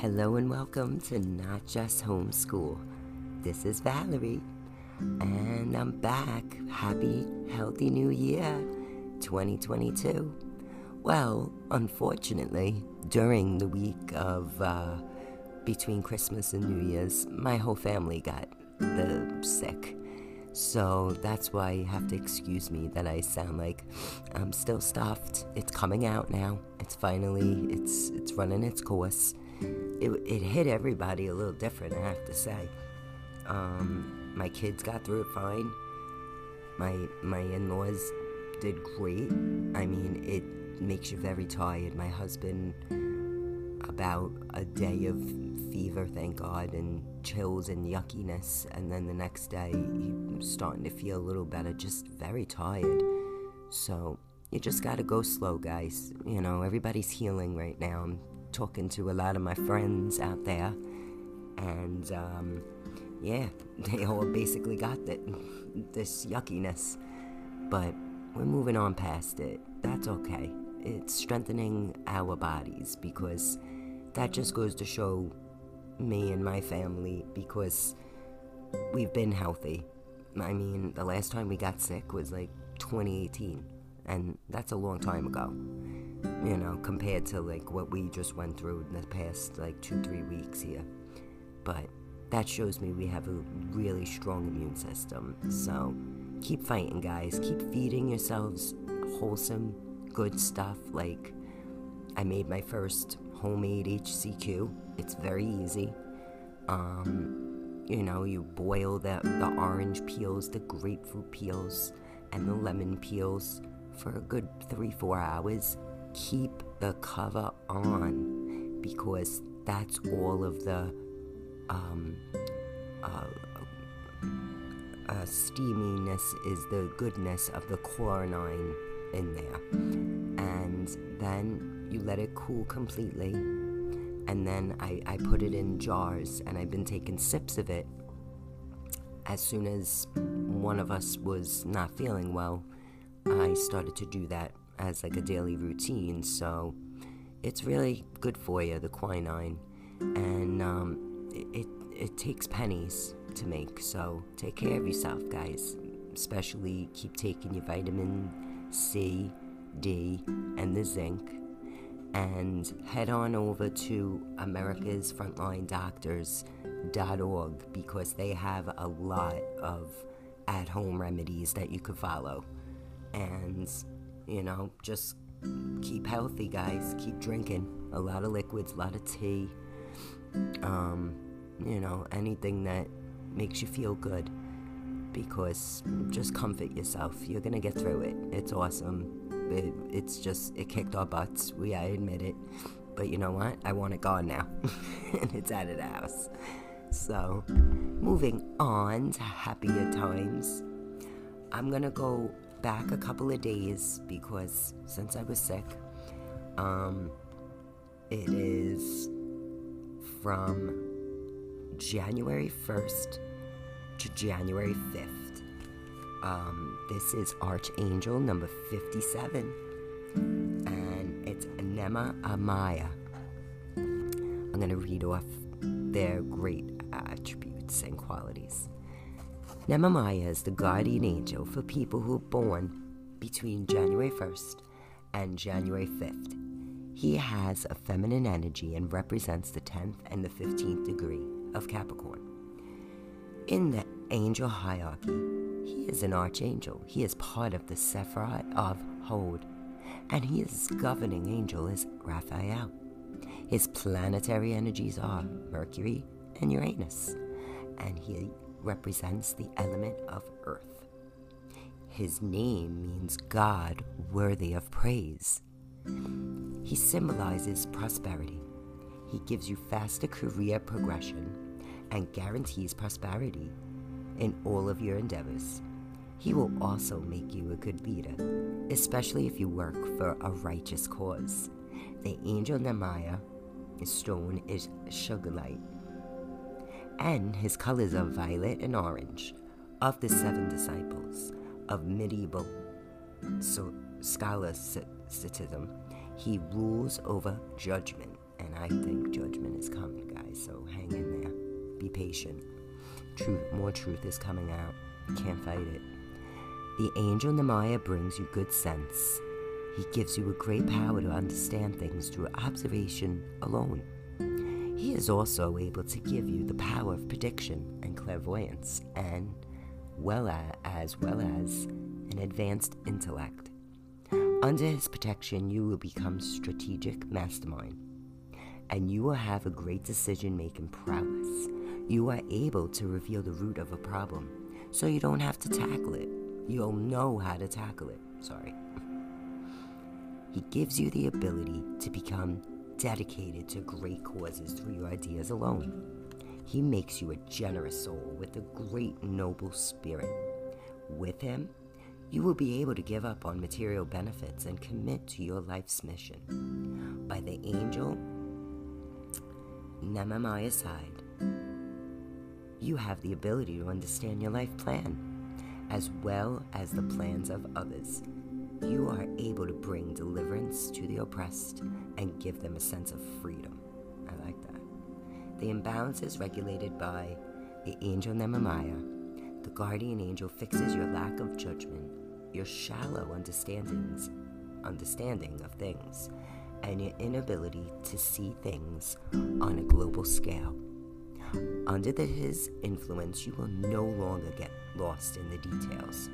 Hello and welcome to Not Just Homeschool. This is Valerie, and I'm back. Happy, healthy new year 2022. Well, unfortunately, during the week of uh, between Christmas and New Year's, my whole family got the sick. So that's why you have to excuse me that I sound like I'm still stuffed. It's coming out now. It's finally it's it's running its course. It, it hit everybody a little different, I have to say. Um, my kids got through it fine. My my in-laws did great. I mean, it makes you very tired. My husband about a day of fever, thank God, and chills and yuckiness. And then the next day, he's starting to feel a little better, just very tired. So you just gotta go slow, guys. You know, everybody's healing right now. I'm talking to a lot of my friends out there, and um, yeah, they all basically got that, this yuckiness. But we're moving on past it. That's okay. It's strengthening our bodies because that just goes to show me and my family because we've been healthy. I mean, the last time we got sick was like 2018, and that's a long time ago. You know, compared to like what we just went through in the past like two, three weeks here. But that shows me we have a really strong immune system. So keep fighting, guys. Keep feeding yourselves wholesome, good stuff. Like, I made my first homemade HCQ. It's very easy. Um, you know, you boil the, the orange peels, the grapefruit peels, and the lemon peels for a good three, four hours. Keep the cover on because that's all of the um, uh, uh, steaminess is the goodness of the chlorine in there. And then you let it cool completely. And then I, I put it in jars and I've been taking sips of it. As soon as one of us was not feeling well, I started to do that as like a daily routine. So it's really good for you, the quinine. And um, it, it, takes pennies to make. So take care of yourself, guys. Especially keep taking your vitamin C, D, and the zinc. And head on over to America's Frontline Doctors.org because they have a lot of at home remedies that you could follow. And, you know, just keep healthy, guys. Keep drinking a lot of liquids, a lot of tea. Um, you know, anything that makes you feel good because just comfort yourself. You're gonna get through it. It's awesome. It, it's just it kicked our butts. We I admit it, but you know what? I want it gone now, and it's out of the house. So, moving on to happier times. I'm gonna go back a couple of days because since I was sick, um, it is from January 1st to January 5th. Um, this is Archangel number 57, and it's Nemamiah. I'm going to read off their great attributes and qualities. Nemamiah is the guardian angel for people who are born between January 1st and January 5th. He has a feminine energy and represents the 10th and the 15th degree of Capricorn. In the angel hierarchy, he is an archangel. He is part of the Sephirot of Hod, and his governing angel is Raphael. His planetary energies are Mercury and Uranus, and he represents the element of earth. His name means God worthy of praise. He symbolizes prosperity. He gives you faster career progression and guarantees prosperity in all of your endeavors. He will also make you a good leader, especially if you work for a righteous cause. The angel Nemamiah stone is sugilite, and his colors are violet and orange. Of the seven disciples of medieval so scholasticism, he rules over judgment And I think judgment is coming, guys. So hang in there. Be patient. Truth, more truth is coming out. Can't fight it. The angel Nemamiah brings you good sense. He gives you a great power to understand things through observation alone. He is also able to give you the power of prediction and clairvoyance, and well as well as an advanced intellect. Under his protection, you will become strategic mastermind, and you will have a great decision-making prowess. You are able to reveal the root of a problem, so you don't have to tackle it. You'll know how to tackle it. Sorry. He gives you the ability to become dedicated to great causes through your ideas alone. He makes you a generous soul with a great noble spirit. With him, you will be able to give up on material benefits and commit to your life's mission. By the angel Nemamiah's side, you have the ability to understand your life plan, as well as the plans of others. You are able to bring deliverance to the oppressed and give them a sense of freedom. I like that. The imbalance is regulated by the angel Nemamiah. The guardian angel fixes your lack of judgment, your shallow understandings, understanding of things, and your inability to see things on a global scale. Under the, his influence, you will no longer get lost in the details.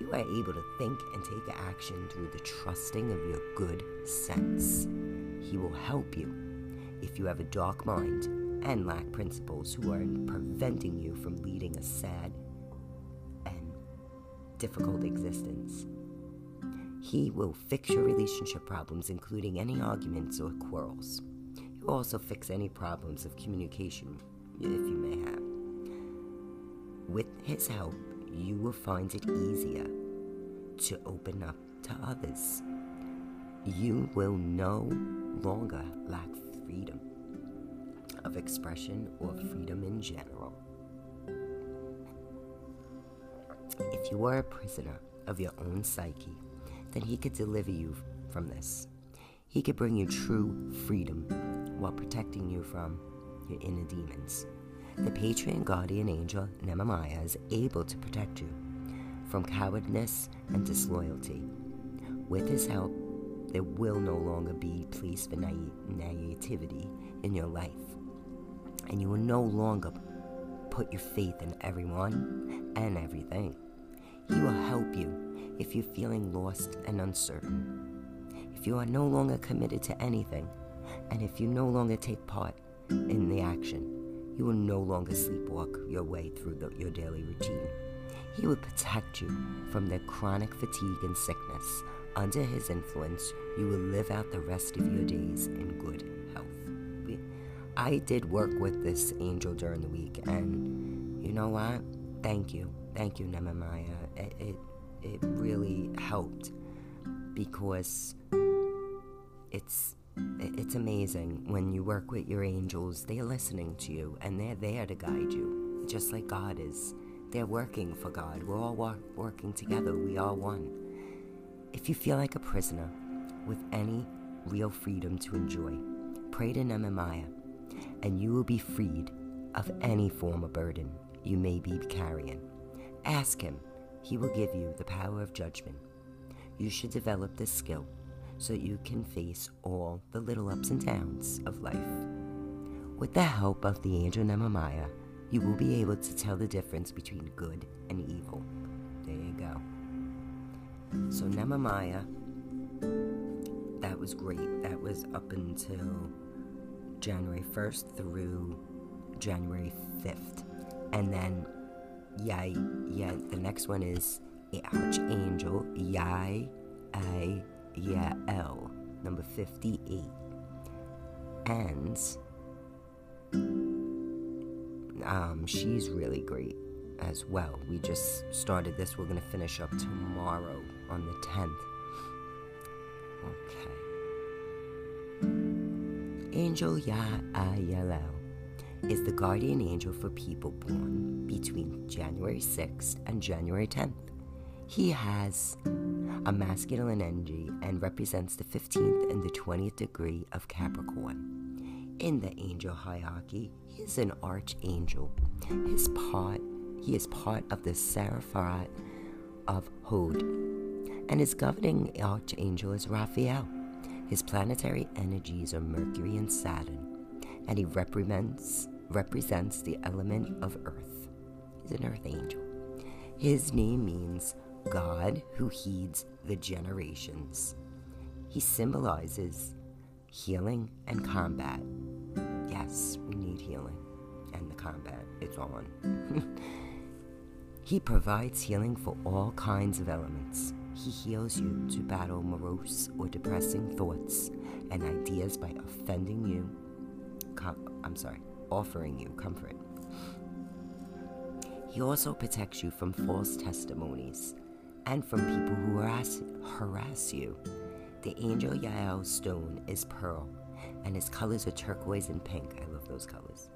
You are able to think and take action through the trusting of your good sense. He will help you if you have a dark mind and lack principles who are preventing you from leading a sad and difficult existence. He will fix your relationship problems, including any arguments or quarrels. He will also fix any problems of communication, if you may have. With his help, you will find it easier to open up to others. You will no longer lack freedom of expression or freedom in general. If you are a prisoner of your own psyche, then He could deliver you from this. He could bring you true freedom while protecting you from your inner demons. The patron guardian angel Nemamiah is able to protect you from cowardness and disloyalty. With his help, there will no longer be place for naivety in your life and you will no longer put your faith in everyone and everything. He will help you if you're feeling lost and uncertain. If you are no longer committed to anything, and if you no longer take part in the action, you will no longer sleepwalk your way through the, your daily routine. He will protect you from the chronic fatigue and sickness. Under his influence, you will live out the rest of your days in good health. I did work with this angel during the week, and you know what? Thank you, thank you, Nemamiah. It it, it really helped because it's it's amazing when you work with your angels. They're listening to you, and they're there to guide you, just like God is. They're working for God. We're all working together. We are one. If you feel like a prisoner with any real freedom to enjoy, pray to Nemamiah and you will be freed of any form of burden you may be carrying. Ask Him, He will give you the power of judgment. You should develop this skill so you can face all the little ups and downs of life. With the help of the angel Nemamiah, you will be able to tell the difference between good and evil. There you go. So, Nemamiah, that was great. That was up until January 1st through January 5th. And then, yeah, yeah, the next one is Archangel Yai A Yael, number 58. And um, she's really great as well. We just started this. We're going to finish up tomorrow on the 10th. Okay. Angel Yeialel is the guardian angel for people born between January 6th and January 10th. He has a masculine energy and represents the 15th and the 20th degree of Capricorn. In the angel hierarchy, he is an archangel. His part, he is part of the Seraphirat of Hod, and his governing archangel is Raphael. His planetary energies are Mercury and Saturn, and he represents represents the element of earth. He's an earth angel. His name means God who heeds the generations. He symbolizes healing and combat. Yes, we need healing and the combat. It's on. he provides healing for all kinds of elements. He heals you to battle morose or depressing thoughts and ideas by offending you. Com- I'm sorry, offering you comfort. He also protects you from false testimonies and from people who harass, harass you. The angel Yael stone is pearl, and his colors are turquoise and pink. I love those colors.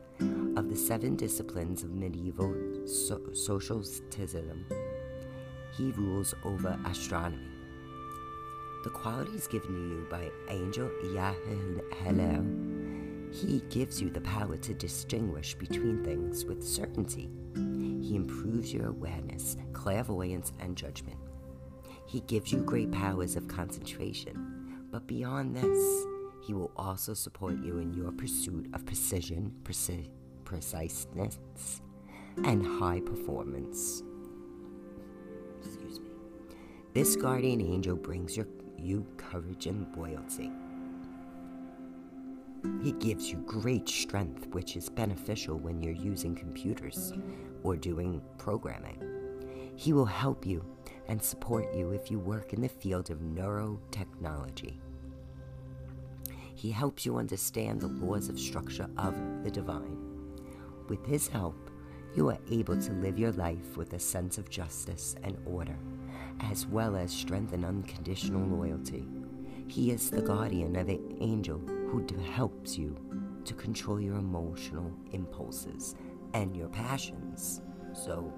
Of the seven disciplines of medieval so- socialism, he rules over astronomy. The qualities given to you by Angel Yeialel, he gives you the power to distinguish between things with certainty. He improves your awareness, clairvoyance, and judgment. He gives you great powers of concentration, but beyond this, he will also support you in your pursuit of precision, preci- preciseness, and high performance. Excuse me. This guardian angel brings your, you courage and loyalty. He gives you great strength, which is beneficial when you're using computers or doing programming. He will help you and support you if you work in the field of neurotechnology. He helps you understand the laws of structure of the divine. With his help, you are able to live your life with a sense of justice and order, as well as strengthen unconditional loyalty. He is the guardian of an angel who helps you to control your emotional impulses and your passions. So,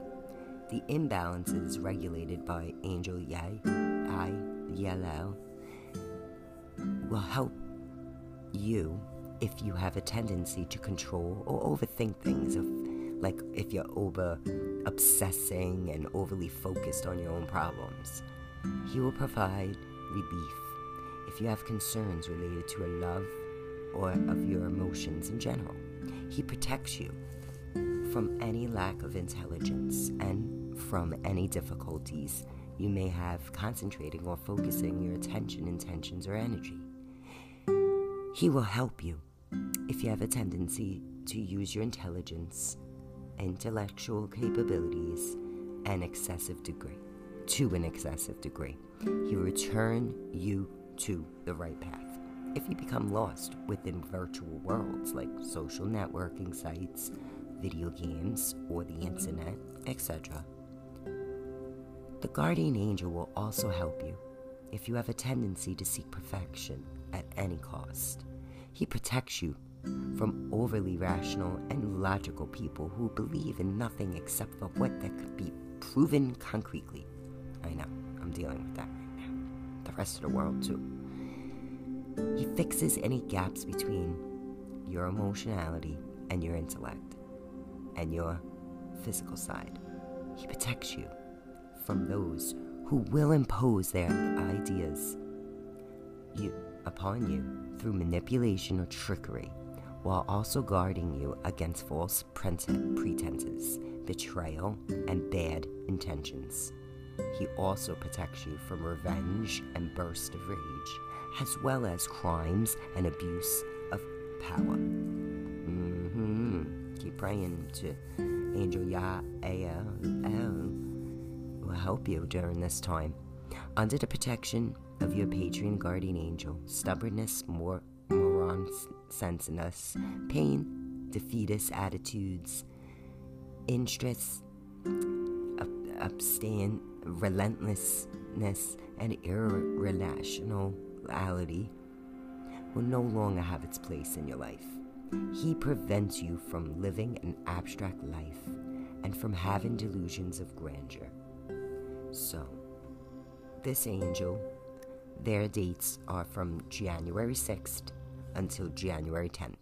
the imbalance is regulated by Angel Yai, I, Yellow, will help you if you have a tendency to control or overthink things. If, like if you're over obsessing and overly focused on your own problems, he will provide relief. If you have concerns related to a love or of your emotions in general, he protects you from any lack of intelligence and from any difficulties you may have concentrating or focusing your attention, intentions, or energy. He will help you if you have a tendency to use your intelligence, intellectual capabilities, and excessive degree to an excessive degree. He will return you to the right path. If you become lost within virtual worlds like social networking sites, video games, or the internet, etc., the guardian angel will also help you if you have a tendency to seek perfection at any cost. He protects you from overly rational and logical people who believe in nothing except for what that could be proven concretely. I know, I'm dealing with that right now. The rest of the world, too. He fixes any gaps between your emotionality and your intellect and your physical side. He protects you from those who will impose their ideas you, upon you through manipulation or trickery, while also guarding you against false pretenses, betrayal, and bad intentions. He also protects you from revenge and bursts of rage, as well as crimes and abuse of power. Praying to Angel Yah will help you during this time. Under the protection of your patron guardian angel, stubbornness, more moron pain, defeatist attitudes, interest, abstain, relentlessness, and irrationality will no longer have its place in your life. He prevents you from living an abstract life and from having delusions of grandeur. So, this angel, their dates are from January 6th until January 10th.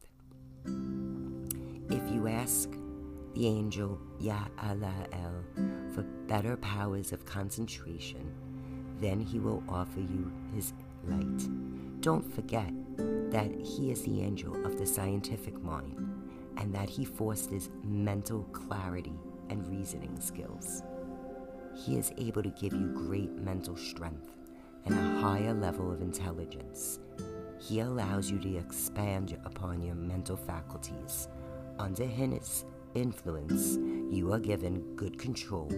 If you ask the angel Yeialel for better powers of concentration, then he will offer you his light. Don't forget that he is the angel of the scientific mind and that he fosters mental clarity and reasoning skills. He is able to give you great mental strength and a higher level of intelligence. He allows you to expand upon your mental faculties. Under his influence, you are given good control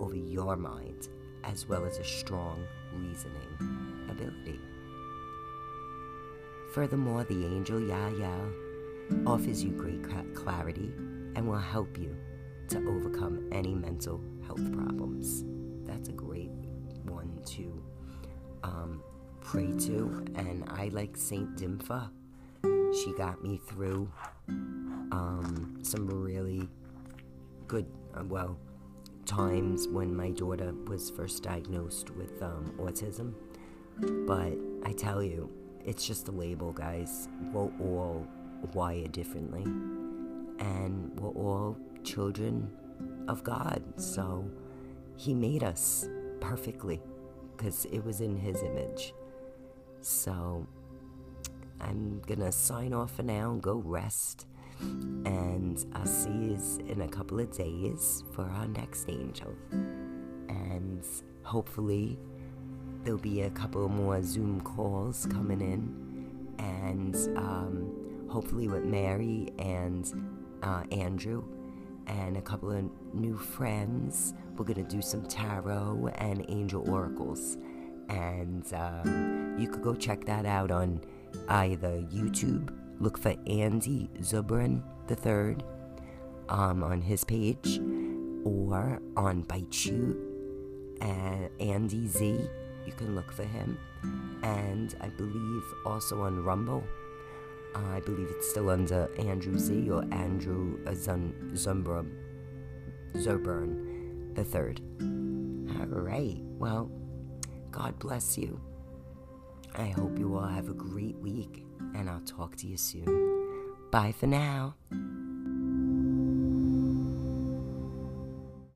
over your mind as well as a strong reasoning ability. Furthermore, the angel Yael offers you great clarity and will help you to overcome any mental health problems. That's a great one to um, pray to. And I like Saint Dymphna. She got me through um, some really good, uh, well, times when my daughter was first diagnosed with um, autism. But I tell you, it's just a label, guys. We're all wired differently, and we're all children of God. So He made us perfectly because it was in His image. So I'm gonna sign off for now and go rest. And I'll see you in a couple of days for our next angel. And hopefully, there'll be a couple more Zoom calls coming in. And um, hopefully, with Mary and uh, Andrew and a couple of new friends. We're going to do some tarot and angel oracles. And um, you could go check that out on either YouTube, look for Andy Zubrin III um, on his page, or on BitChute, uh, Andy Z. You can look for him. And I believe also on Rumble. Uh, I believe it's still under Andrew Z or Andrew Zun, Zurburn the third. All right. Well, God bless you. I hope you all have a great week, and I'll talk to you soon. Bye for now.